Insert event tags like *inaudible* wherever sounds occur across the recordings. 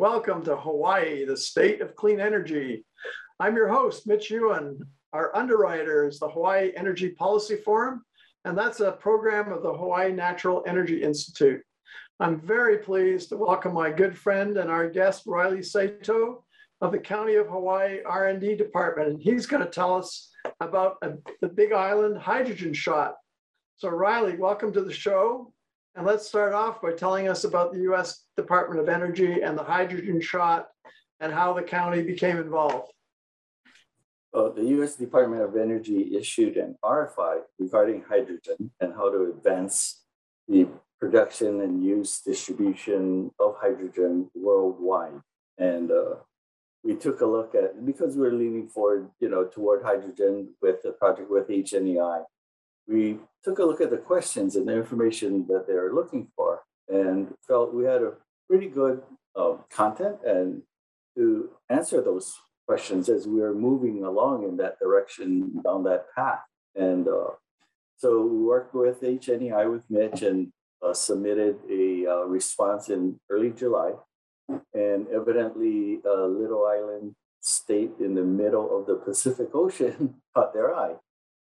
Welcome to Hawaii, the state of clean energy. I'm your host, Mitch Ewan. Our underwriter is the Hawaii Energy Policy Forum, and that's a program of the Hawaii Natural Energy Institute. I'm very pleased to welcome my good friend and our guest, Riley Saito of the County of Hawaii R&D Department, and he's going to tell us about a, the Big Island hydrogen shot. So Riley, welcome to the show. And let's start off by telling us about the US Department of Energy and the hydrogen shot and how the county became involved. Uh, the US Department of Energy issued an RFI regarding hydrogen and how to advance the production and use distribution of hydrogen worldwide. And uh, we took a look at because we're leaning forward, you know, toward hydrogen with the project with HNEI we took a look at the questions and the information that they were looking for and felt we had a pretty good uh, content and to answer those questions as we were moving along in that direction down that path. And uh, so we worked with HNEI with Mitch and uh, submitted a uh, response in early July. And evidently, uh, Little Island State in the middle of the Pacific Ocean *laughs* caught their eye.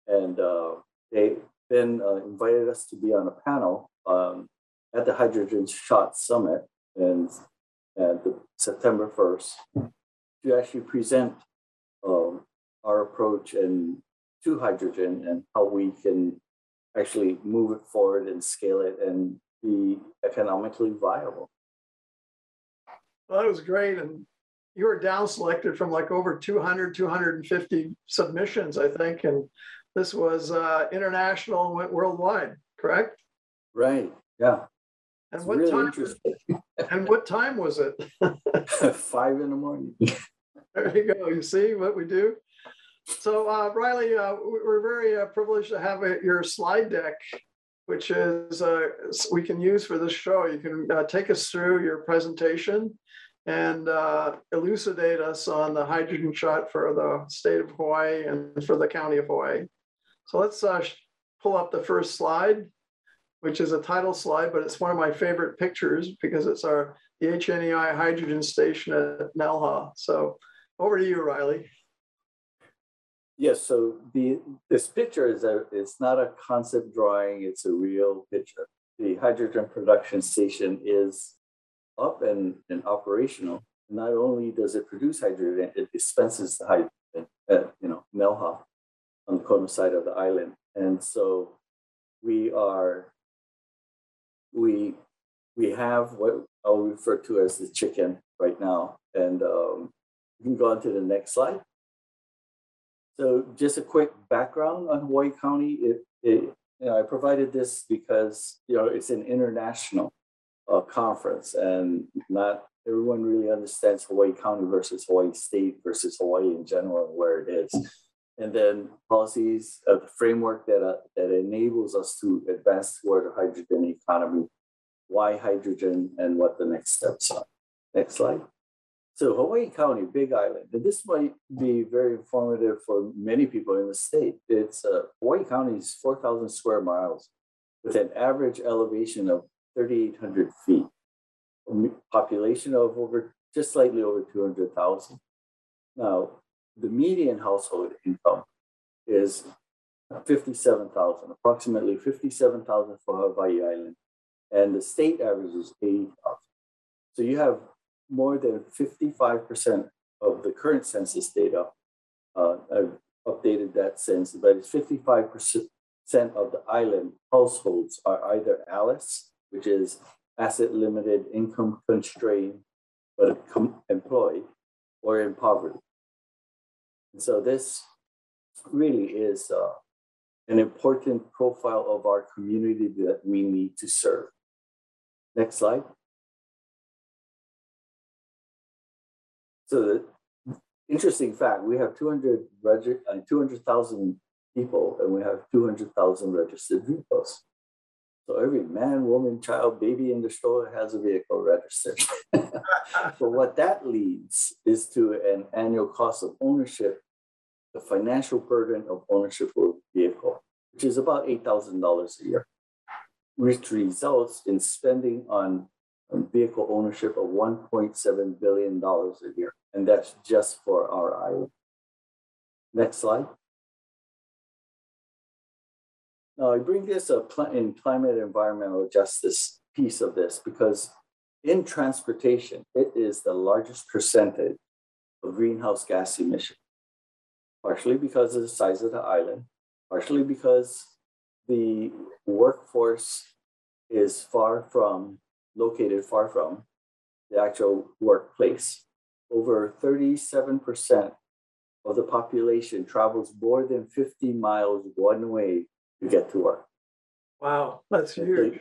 And uh, they then uh, invited us to be on a panel um, at the Hydrogen Shot Summit and the September 1st to actually present um, our approach and to hydrogen and how we can actually move it forward and scale it and be economically viable. Well, that was great. And you were down selected from like over 200, 250 submissions, I think. And this was uh, international and went worldwide, correct? Right. Yeah. And it's what really time? Interesting. *laughs* and what time was it? *laughs* *laughs* Five in the morning. there you go. You see what we do. So uh, Riley, uh, we're very uh, privileged to have a, your slide deck, which is uh, we can use for this show. You can uh, take us through your presentation and uh, elucidate us on the hydrogen shot for the state of Hawaii and for the county of Hawaii. So let's uh, pull up the first slide, which is a title slide, but it's one of my favorite pictures because it's our the HNEI hydrogen station at Nelha. So over to you, Riley. Yes, so the this picture is a it's not a concept drawing, it's a real picture. The hydrogen production station is up and, and operational. Not only does it produce hydrogen, it dispenses the hydrogen at you know Nelha on the Kona side of the island. And so we are, we, we have what I'll refer to as the chicken right now. And um, you can go on to the next slide. So just a quick background on Hawaii County. It, it, you know, I provided this because you know it's an international uh, conference, and not everyone really understands Hawaii County versus Hawaii State versus Hawaii in general and where it is and then policies, of the framework that, uh, that enables us to advance toward a hydrogen economy, why hydrogen, and what the next steps are. Next slide. So Hawaii County, Big Island, and this might be very informative for many people in the state. It's uh, Hawaii County is 4,000 square miles with an average elevation of 3,800 feet, population of over just slightly over 200,000. Now, the median household income is 57,000, approximately 57,000 for Hawaii Island, and the state average is 80,000. So you have more than 55% of the current census data. Uh, I've updated that since, but it's 55% of the island households are either ALICE, which is asset limited, income constrained, but employed, or in poverty. And so this really is uh, an important profile of our community that we need to serve. Next slide. So the interesting fact, we have 200 uh, 200,000 people and we have 200,000 registered vehicles. So every man, woman, child, baby in the store has a vehicle registered. *laughs* but what that leads is to an annual cost of ownership, the financial burden of ownership of a vehicle, which is about $8,000 a year, which results in spending on vehicle ownership of $1.7 billion a year. And that's just for our island. Next slide. Now, I bring this up in climate environmental justice piece of this because in transportation, it is the largest percentage of greenhouse gas emission, partially because of the size of the island, partially because the workforce is far from, located far from the actual workplace. Over 37% of the population travels more than 50 miles one way to get to work. Wow, that's huge.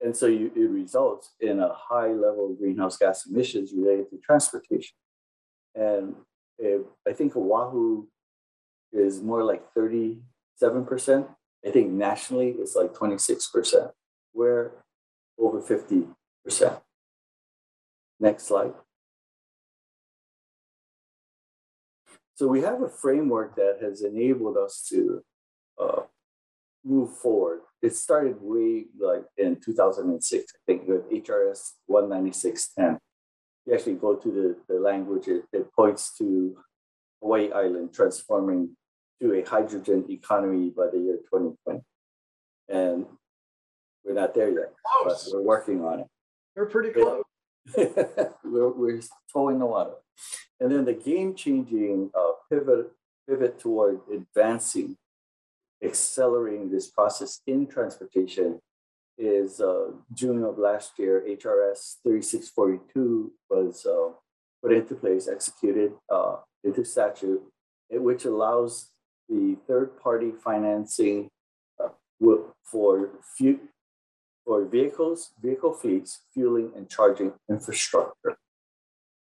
And so you, it results in a high level of greenhouse gas emissions related to transportation. And it, I think Oahu is more like 37%. I think nationally it's like 26%. We're over 50%. Next slide. So we have a framework that has enabled us to uh, move forward. It started way like in 2006, I think, with HRS 19610. You actually go to the, the language, it, it points to Hawaii Island transforming to a hydrogen economy by the year 2020. And we're not there yet, close. we're working on it. We're pretty close. *laughs* we're, we're towing the water. And then the game changing uh, pivot, pivot toward advancing accelerating this process in transportation is uh, June of last year, HRS 3642 was uh, put into place, executed uh, into statute, which allows the third party financing uh, for, fu- for vehicles, vehicle fleets, fueling, and charging infrastructure.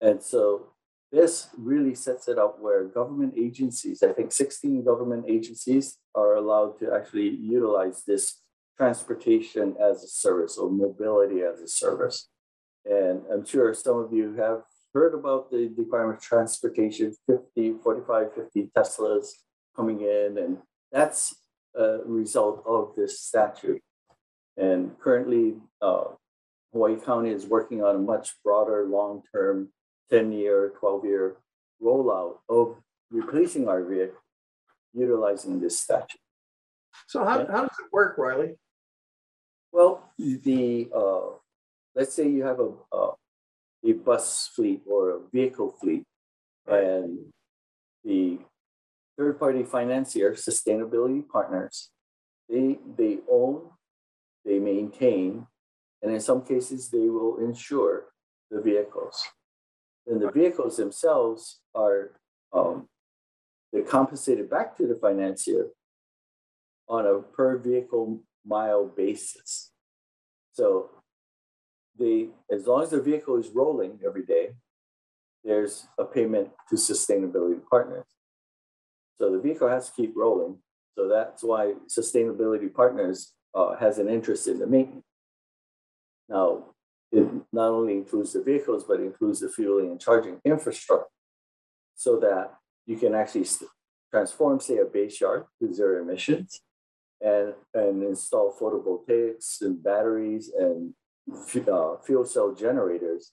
And so this really sets it up where government agencies, I think 16 government agencies, are allowed to actually utilize this transportation as a service or mobility as a service. And I'm sure some of you have heard about the Department of Transportation 50, 45, 50 Teslas coming in, and that's a result of this statute. And currently, uh, Hawaii County is working on a much broader long term 10 year, 12 year rollout of replacing our vehicle utilizing this statute. So how, yeah. how does it work, Riley? Well, the uh, let's say you have a uh, a bus fleet or a vehicle fleet, right. and the third party financier, sustainability partners, they they own, they maintain, and in some cases they will insure the vehicles And the vehicles themselves are um, they're compensated back to the financier on a per vehicle mile basis. So as long as the vehicle is rolling every day, there's a payment to sustainability partners. So the vehicle has to keep rolling. So that's why sustainability partners uh, has an interest in the maintenance. Now, it not only includes the vehicles, but includes the fueling and charging infrastructure so that you can actually transform, say, a base yard to zero emissions and, and install photovoltaics and batteries and uh, fuel cell generators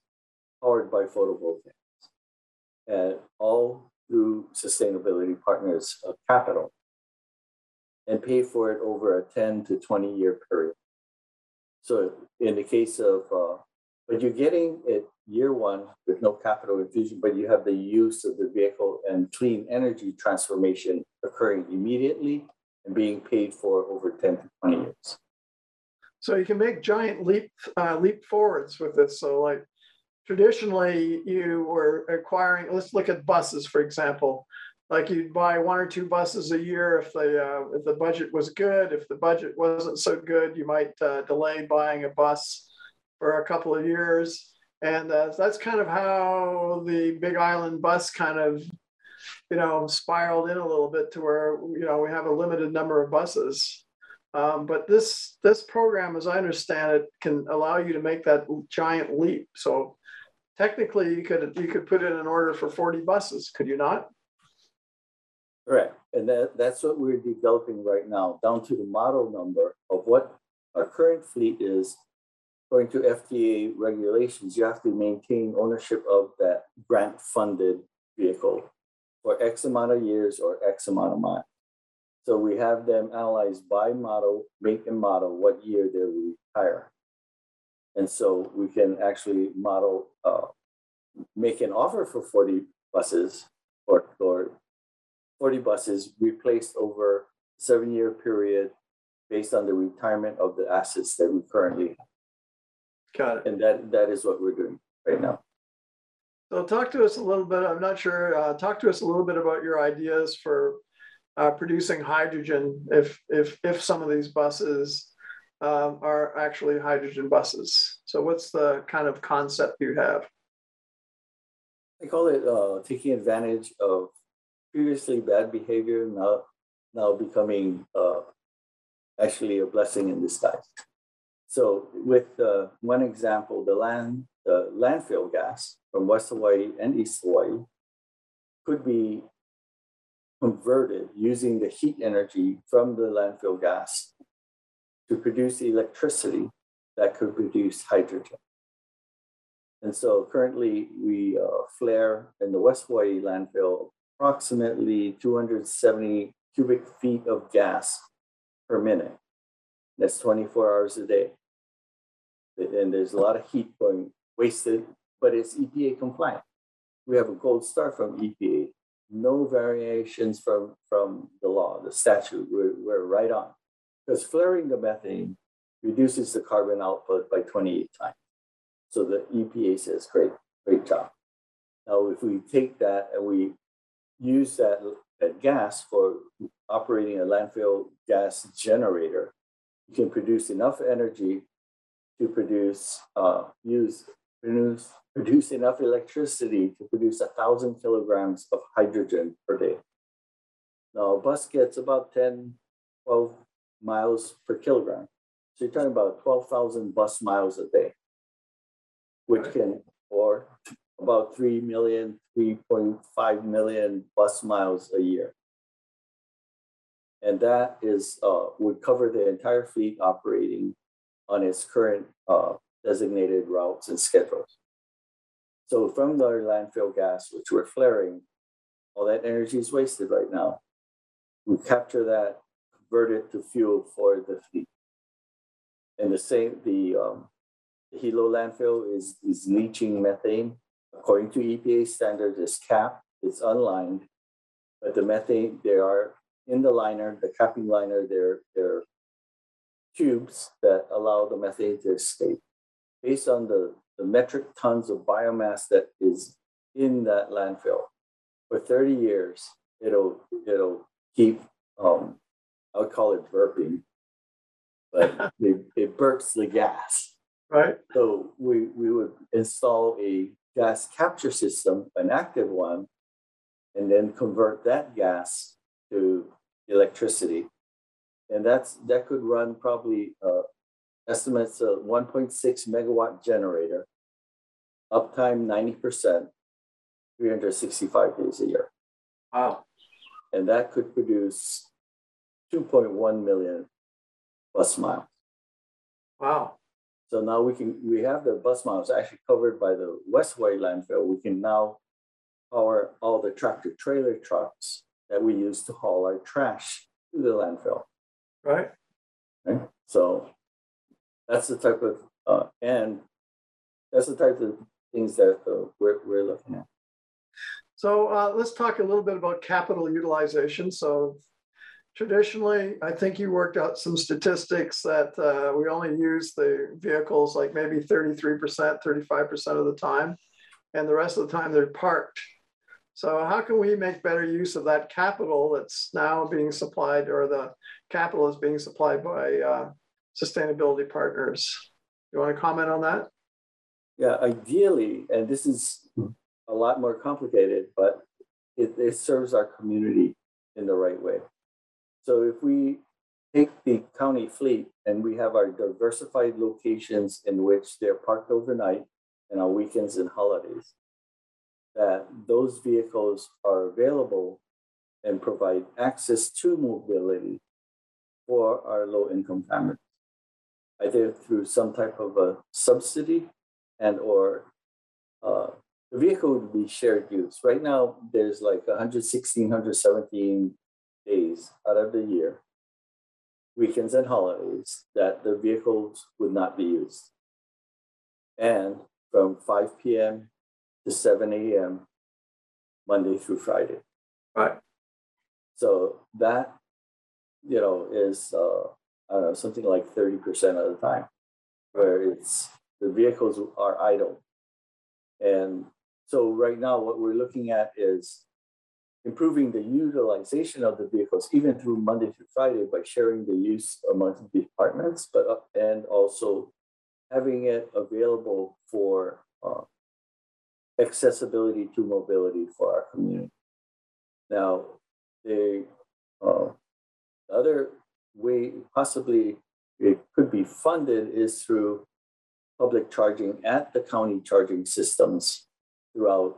powered by photovoltaics. And all through sustainability partners of capital and pay for it over a 10 to 20 year period. So in the case of uh, but you're getting it year one with no capital infusion, but you have the use of the vehicle and clean energy transformation occurring immediately and being paid for over 10 to 20 years. So you can make giant leap uh, leap forwards with this. So like traditionally you were acquiring, let's look at buses, for example. Like you'd buy one or two buses a year if the uh, if the budget was good. If the budget wasn't so good, you might uh, delay buying a bus for a couple of years. And uh, that's kind of how the Big Island bus kind of, you know, spiraled in a little bit to where, you know, we have a limited number of buses. Um, but this this program, as I understand it, can allow you to make that giant leap. So technically, you could you could put in an order for 40 buses, could you not? Correct, and that, that's what we're developing right now, down to the model number of what our current fleet is according to FTA regulations, you have to maintain ownership of that grant funded vehicle for X amount of years or X amount of miles. So we have them analyzed by model, make and model what year they retire. And so we can actually model, uh, make an offer for 40 buses or, or 40 buses replaced over seven year period based on the retirement of the assets that we currently have. Got it. And that, that is what we're doing right now. So talk to us a little bit, I'm not sure, uh, talk to us a little bit about your ideas for uh, producing hydrogen if, if, if some of these buses um, are actually hydrogen buses. So what's the kind of concept you have? I call it uh, taking advantage of previously bad behavior now now becoming uh, actually a blessing in disguise. So with uh, one example, the land the landfill gas from West Hawaii and East Hawaii could be converted using the heat energy from the landfill gas to produce electricity that could produce hydrogen. And so currently we uh, flare in the West Hawaii landfill approximately 270 cubic feet of gas per minute. That's 24 hours a day. And there's a lot of heat going wasted, but it's EPA compliant. We have a gold star from EPA, no variations from, from the law, the statute. We're, we're right on. Because flaring the methane reduces the carbon output by 28 times. So the EPA says, great, great job. Now, if we take that and we use that, that gas for operating a landfill gas generator, you can produce enough energy to produce, uh, use, produce, produce enough electricity to produce a thousand kilograms of hydrogen per day. Now, a bus gets about 10, 12 miles per kilogram. So you're talking about 12,000 bus miles a day, which can, or about 3 million, 3.5 million bus miles a year. And that is, uh, would cover the entire fleet operating on its current uh, designated routes and schedules. So from the landfill gas, which we're flaring, all that energy is wasted right now. We capture that, convert it to fuel for the fleet. And the same, the um, the Hilo landfill is, is leaching methane. According to EPA standards, it's capped, it's unlined, but the methane, they are in the liner, the capping liner, they're, they're tubes that allow the methane to escape. Based on the, the metric tons of biomass that is in that landfill, for 30 years, it'll, it'll keep, um, I would call it burping, but *laughs* it, it burps the gas. Right? So we, we would install a gas capture system, an active one, and then convert that gas to electricity. And that's that could run probably uh, estimates a 1.6 megawatt generator, uptime 90%, 365 days a year. Wow. And that could produce 2.1 million bus miles. Wow. So now we can, we have the bus miles actually covered by the West Hawaii landfill. We can now power all the tractor trailer trucks that we use to haul our trash to the landfill. Right? Right? So that's the type of, uh, and that's the type of things that uh, we're, we're looking at. So uh, let's talk a little bit about capital utilization. So traditionally, I think you worked out some statistics that uh, we only use the vehicles like maybe 33%, 35% of the time, and the rest of the time they're parked. So how can we make better use of that capital that's now being supplied or the capital is being supplied by uh, sustainability partners? You want to comment on that? Yeah, ideally, and this is a lot more complicated, but it, it serves our community in the right way. So if we take the county fleet and we have our diversified locations in which they're parked overnight and on weekends and holidays, that those vehicles are available and provide access to mobility for our low income families. Either through some type of a subsidy and or uh, the vehicle would be shared use. Right now, there's like 116, 117 days out of the year, weekends and holidays, that the vehicles would not be used. And from 5 p.m. to 7 a.m., Monday through Friday. Right. So that, you know, is uh, Know, something like 30% of the time where it's the vehicles are idle. And so right now, what we're looking at is improving the utilization of the vehicles, even through Monday through Friday, by sharing the use amongst departments, but uh, and also having it available for uh, accessibility to mobility for our community. Now, the uh, other way possibly it could be funded is through public charging at the county charging systems throughout,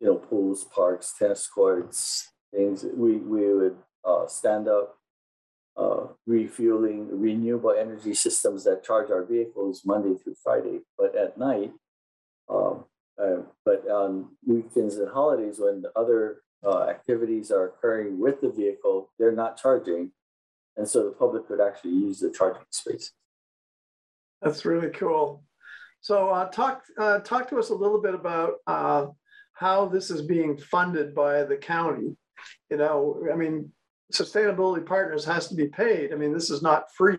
you know, pools, parks, tennis courts, things. We we would uh, stand up uh, refueling renewable energy systems that charge our vehicles Monday through Friday, but at night. Um, uh, but on weekends and holidays, when other uh, activities are occurring with the vehicle, they're not charging, and so the public could actually use the charging space. That's really cool. So uh, talk uh, talk to us a little bit about uh, how this is being funded by the county. You know, I mean, sustainability partners has to be paid. I mean, this is not free.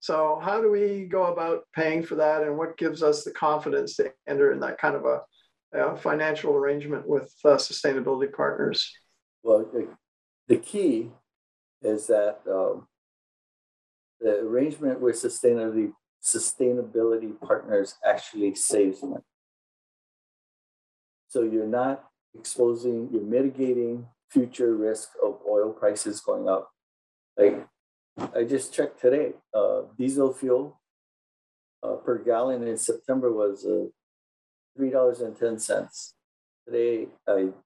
So how do we go about paying for that, and what gives us the confidence to enter in that kind of a financial arrangement with uh, sustainability partners? Well, the, the key is that um, the arrangement with sustainability sustainability partners actually saves money. So you're not exposing, you're mitigating future risk of oil prices going up. Like I just checked today, uh, diesel fuel uh, per gallon in September was uh, three dollars and ten cents. Today,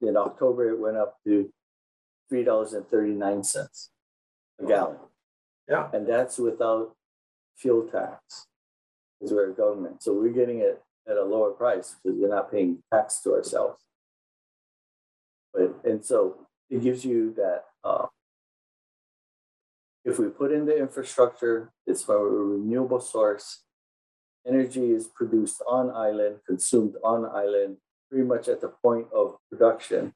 in October, it went up to three dollars and thirty nine cents a gallon. Yeah, and that's without fuel tax because we're a government. So we're getting it at a lower price because we're not paying tax to ourselves. But and so it gives you that uh, if we put in the infrastructure, it's from a renewable source. Energy is produced on island, consumed on island, pretty much at the point of production.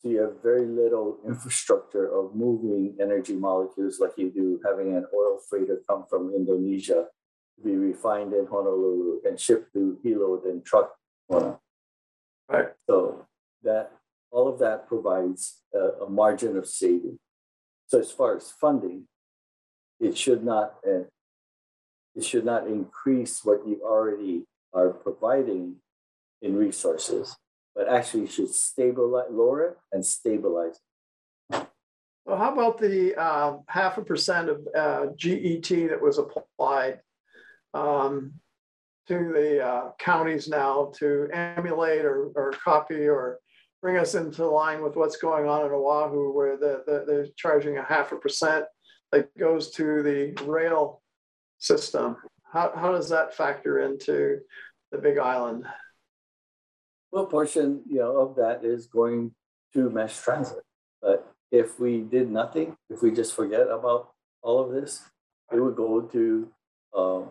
So you have very little infrastructure of moving energy molecules like you do having an oil freighter come from Indonesia to be refined in Honolulu and shipped to Hilo, then trucked. Right. So that all of that provides a, a, margin of saving. So as far as funding, it should not uh, it should not increase what you already are providing in resources but actually should stabilize, lower it and stabilize it. Well, how about the uh, half a percent of uh, GET that was applied um, to the uh, counties now to emulate or, or copy or bring us into line with what's going on in Oahu, where the, the, they're charging a half a percent that goes to the rail system? How, how does that factor into the Big Island? Well, portion you know of that is going to mass transit. But if we did nothing, if we just forget about all of this, it would go to uh,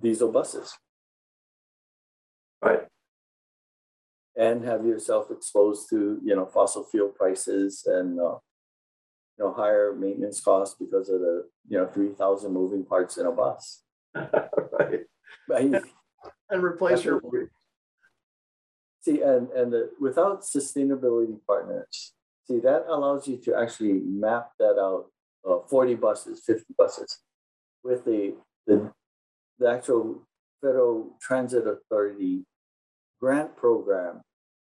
diesel buses. Right. And have yourself exposed to you know fossil fuel prices and uh, you know higher maintenance costs because of the you know three thousand moving parts in a bus. *laughs* right. Right. And replace your See, and and the, without sustainability partners, see that allows you to actually map that out. Uh, Forty buses, fifty buses, with the the, the actual Federal Transit Authority grant program.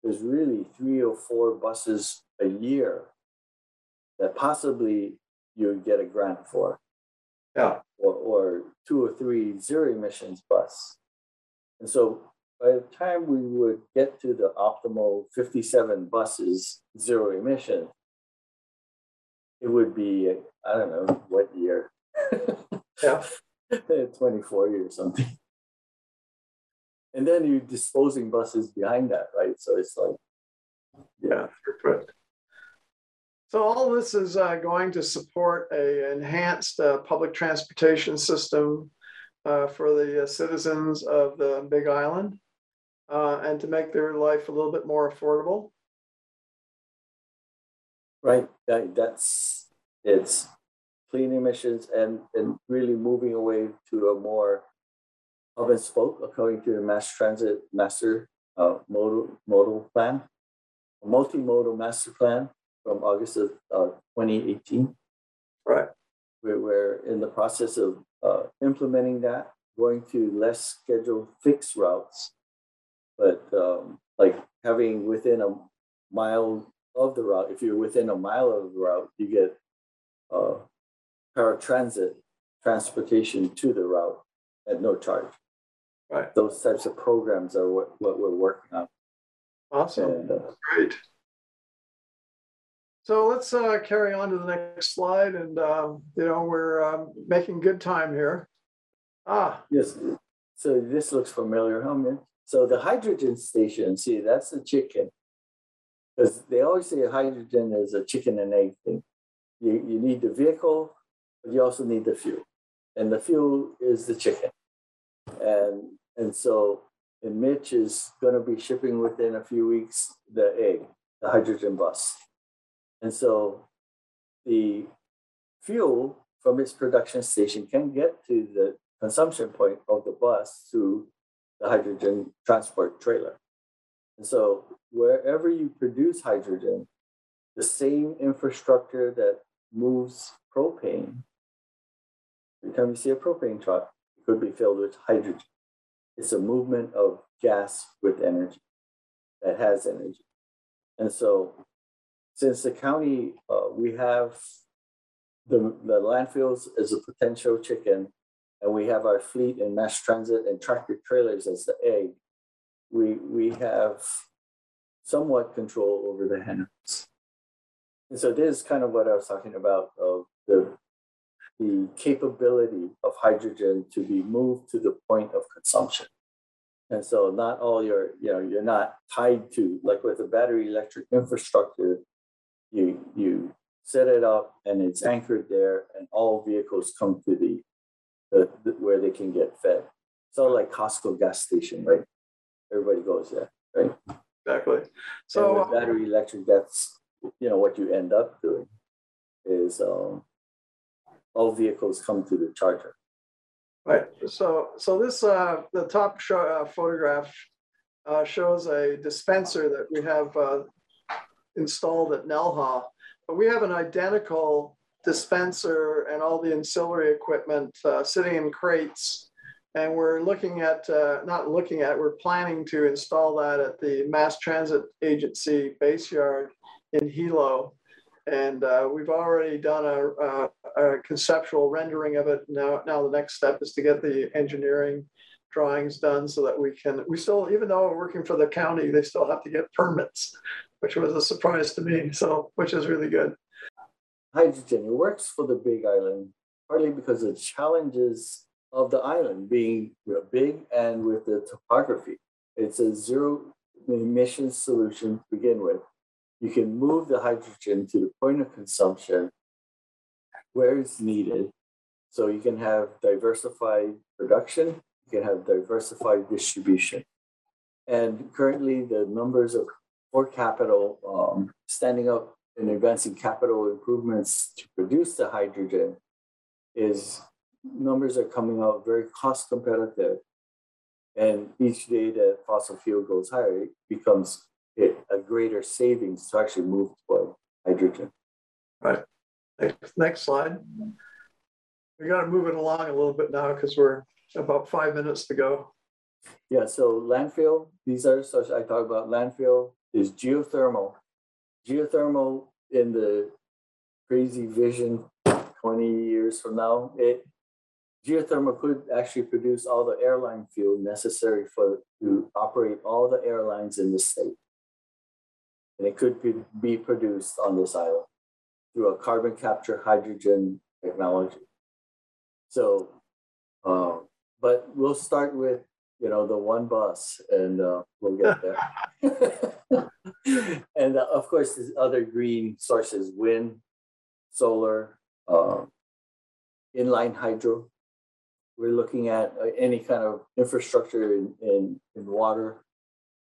There's really three or four buses a year that possibly you would get a grant for. Yeah. Or, or two or three zero emissions bus. And so by the time we would get to the optimal 57 buses, zero emission, it would be, I don't know, what year? *laughs* Yeah. *laughs* 20 2040 or something. And then you're disposing buses behind that, right? So it's like, yeah, throughput. So all this is uh, going to support a enhanced uh, public transportation system uh, for the uh, citizens of the Big Island uh, and to make their life a little bit more affordable. Right. That, that's it's clean emissions and, and really moving away to a more hub and spoke according to the mass transit master uh, modal, modal plan, a multimodal master plan from August of uh, 2018. Right. We're, we're in the process of uh, implementing that, going to less scheduled fixed routes, but um, like having within a mile of the route, if you're within a mile of the route, you get uh, paratransit transportation to the route at no charge. Right. Those types of programs are what, what we're working on. Awesome. And, uh, Great. So let's uh, carry on to the next slide. And, uh, you know, we're um, making good time here. Ah, yes. So this looks familiar, huh, man? So the hydrogen station, see, that's the chicken. Because they always say hydrogen is a chicken and egg thing. You, you need the vehicle, but you also need the fuel. And the fuel is the chicken. And and so and Mitch is going to be shipping within a few weeks the egg, the hydrogen bus. And so the fuel from its production station can get to the consumption point of the bus through the hydrogen transport trailer. And so wherever you produce hydrogen, the same infrastructure that moves propane, every time you see a propane truck, it could be filled with hydrogen. It's a movement of gas with energy that has energy. And so, since the county, uh, we have the, the landfills as a potential chicken, and we have our fleet and mass transit and tractor trailers as the egg, we, we have somewhat control over the hens. And so this is kind of what I was talking about of the the capability of hydrogen to be moved to the point of consumption. And so not all your, you know, you're not tied to like with a battery electric infrastructure, you you set it up and it's anchored there and all vehicles come to the, the, the where they can get fed. So like Costco gas station, right? Everybody goes there, right? exactly. So So, battery electric, that's you know what you end up doing is um, all vehicles come to the charger. right, so, so this, uh, the top show, uh, photograph uh, shows a dispenser that we have uh, installed at Nelha. But we have an identical dispenser and all the ancillary equipment uh, sitting in crates. And we're looking at, uh, not looking at, we're planning to install that at the Mass Transit Agency base yard in Hilo. And uh, we've already done a, a, a conceptual rendering of it. Now, now the next step is to get the engineering drawings done so that we can, we still, even though we're working for the county, they still have to get permits, which was a surprise to me. So, which is really good. Hydrogen, it works for the big island, partly because of the challenges of the island being big and with the topography. It's a zero emission solution to begin with. You can move the hydrogen to the point of consumption where it's needed. So you can have diversified production, you can have diversified distribution. And currently, the numbers of for capital um, standing up and advancing capital improvements to produce the hydrogen is numbers are coming out very cost competitive. And each day that fossil fuel goes higher, it becomes a greater savings to actually move toward hydrogen. Right. Next, next slide. We got to move it along a little bit now because we're about five minutes to go. Yeah, so landfill, these are such I talk about landfill is geothermal. Geothermal in the crazy vision 20 years from now, it geothermal could actually produce all the airline fuel necessary for to operate all the airlines in the state. And it could be, produced on this island through a carbon capture hydrogen technology. So uh, but we'll start with you know the one bus, and uh, we'll get there. *laughs* *laughs* and uh, of course, there's other green sources: wind, solar, uh, inline hydro. We're looking at uh, any kind of infrastructure in, in, in water,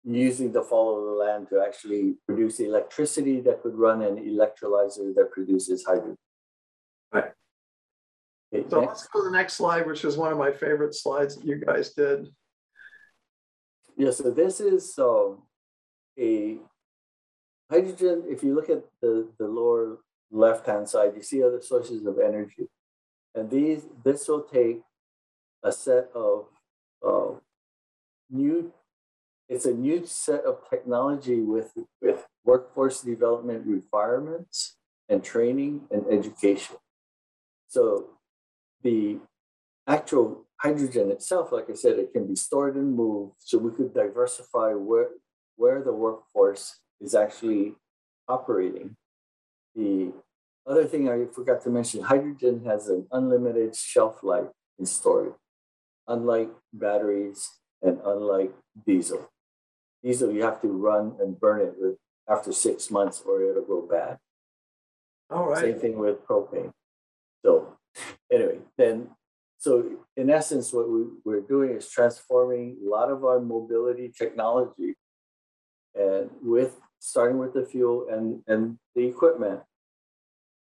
using the fall of the land to actually produce electricity that could run an electrolyzer that produces hydrogen. Right. Okay, so next. let's go to the next slide, which is one of my favorite slides that you guys did. Yeah, so this is um, a hydrogen. If you look at the, the lower left-hand side, you see other sources of energy. And these, this will take a set of uh, new, it's a new set of technology with, with workforce development requirements and training and education. So the actual hydrogen itself, like I said, it can be stored and moved. So we could diversify where, where the workforce is actually operating. The other thing I forgot to mention, hydrogen has an unlimited shelf life in storage, unlike batteries and unlike diesel. Diesel, you have to run and burn it with, after six months or it'll go bad. All right. Same thing with propane. So anyway, then so in essence, what we, we're doing is transforming a lot of our mobility technology and with starting with the fuel and, and the equipment.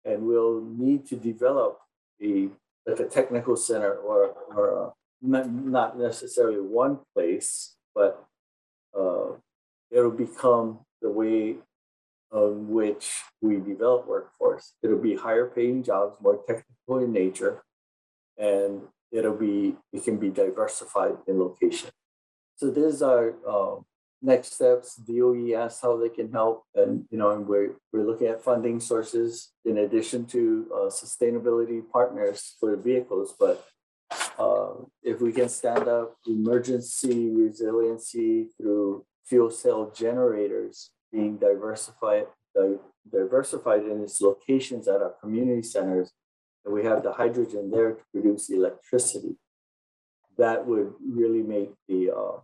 And we'll need to develop a like a technical center or or a, not necessarily one place, but uh, it'll become the way of which we develop workforce. It'll be higher paying jobs, more technical in nature, and it'll be it can be diversified in location. So these are uh, next steps. DOE asks how they can help, and you know, and we're we're looking at funding sources in addition to uh, sustainability partners for the vehicles. But uh, if we can stand up emergency resiliency through fuel cell generators being diversified di- diversified in its locations at our community centers and we have the hydrogen there to produce electricity, that would really make the uh,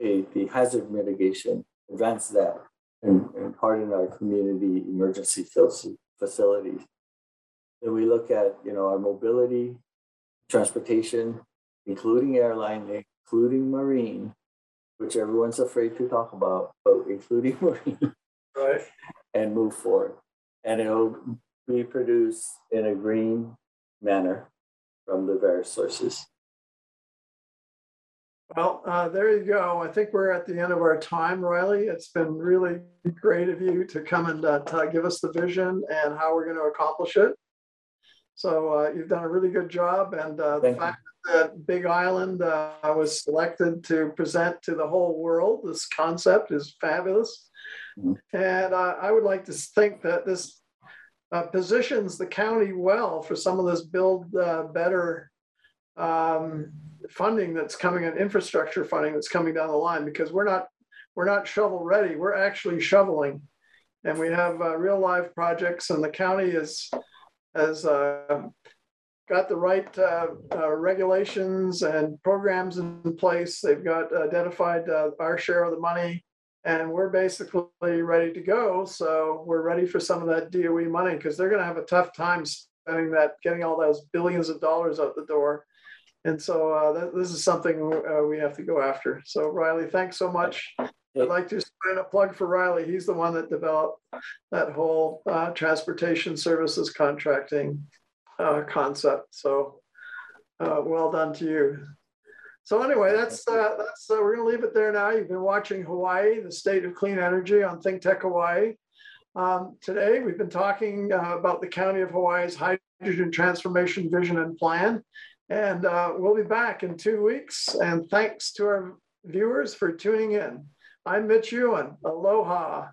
a, the hazard mitigation advance that and, and harden our community emergency facilities. Then we look at you know our mobility, transportation, including airline, including marine, which everyone's afraid to talk about, but including *laughs* marine, right, and move forward. And it'll be produced in a green manner from the various sources. Well, uh, there you go. I think we're at the end of our time, Riley. It's been really great of you to come and uh, give us the vision and how we're going to accomplish it. So uh, you've done a really good job, and uh, the fact that Big Island uh, was selected to present to the whole world this concept is fabulous. Mm-hmm. And uh, I would like to think that this uh, positions the county well for some of this build uh, better um, funding that's coming in infrastructure funding that's coming down the line because we're not we're not shovel ready. We're actually shoveling. And we have uh, real live projects and the county is has uh, got the right uh, uh, regulations and programs in place. They've got identified our share of the money and we're basically ready to go. So we're ready for some of that DOE money because they're going to have a tough time spending that, getting all those billions of dollars out the door. And so uh, th- this is something uh, we have to go after. So Riley, thanks so much. I'd like to in a plug for Riley. He's the one that developed that whole uh, transportation services contracting uh, concept. So uh, well done to you. So anyway, that's uh, that's uh, we're going to leave it there now. You've been watching Hawaii, the state of clean energy on Think Tech Hawaii. Um, today, we've been talking uh, about the County of Hawaii's hydrogen transformation vision and plan, and uh, we'll be back in two weeks. And thanks to our viewers for tuning in. I'm Mitch Ewan. Aloha.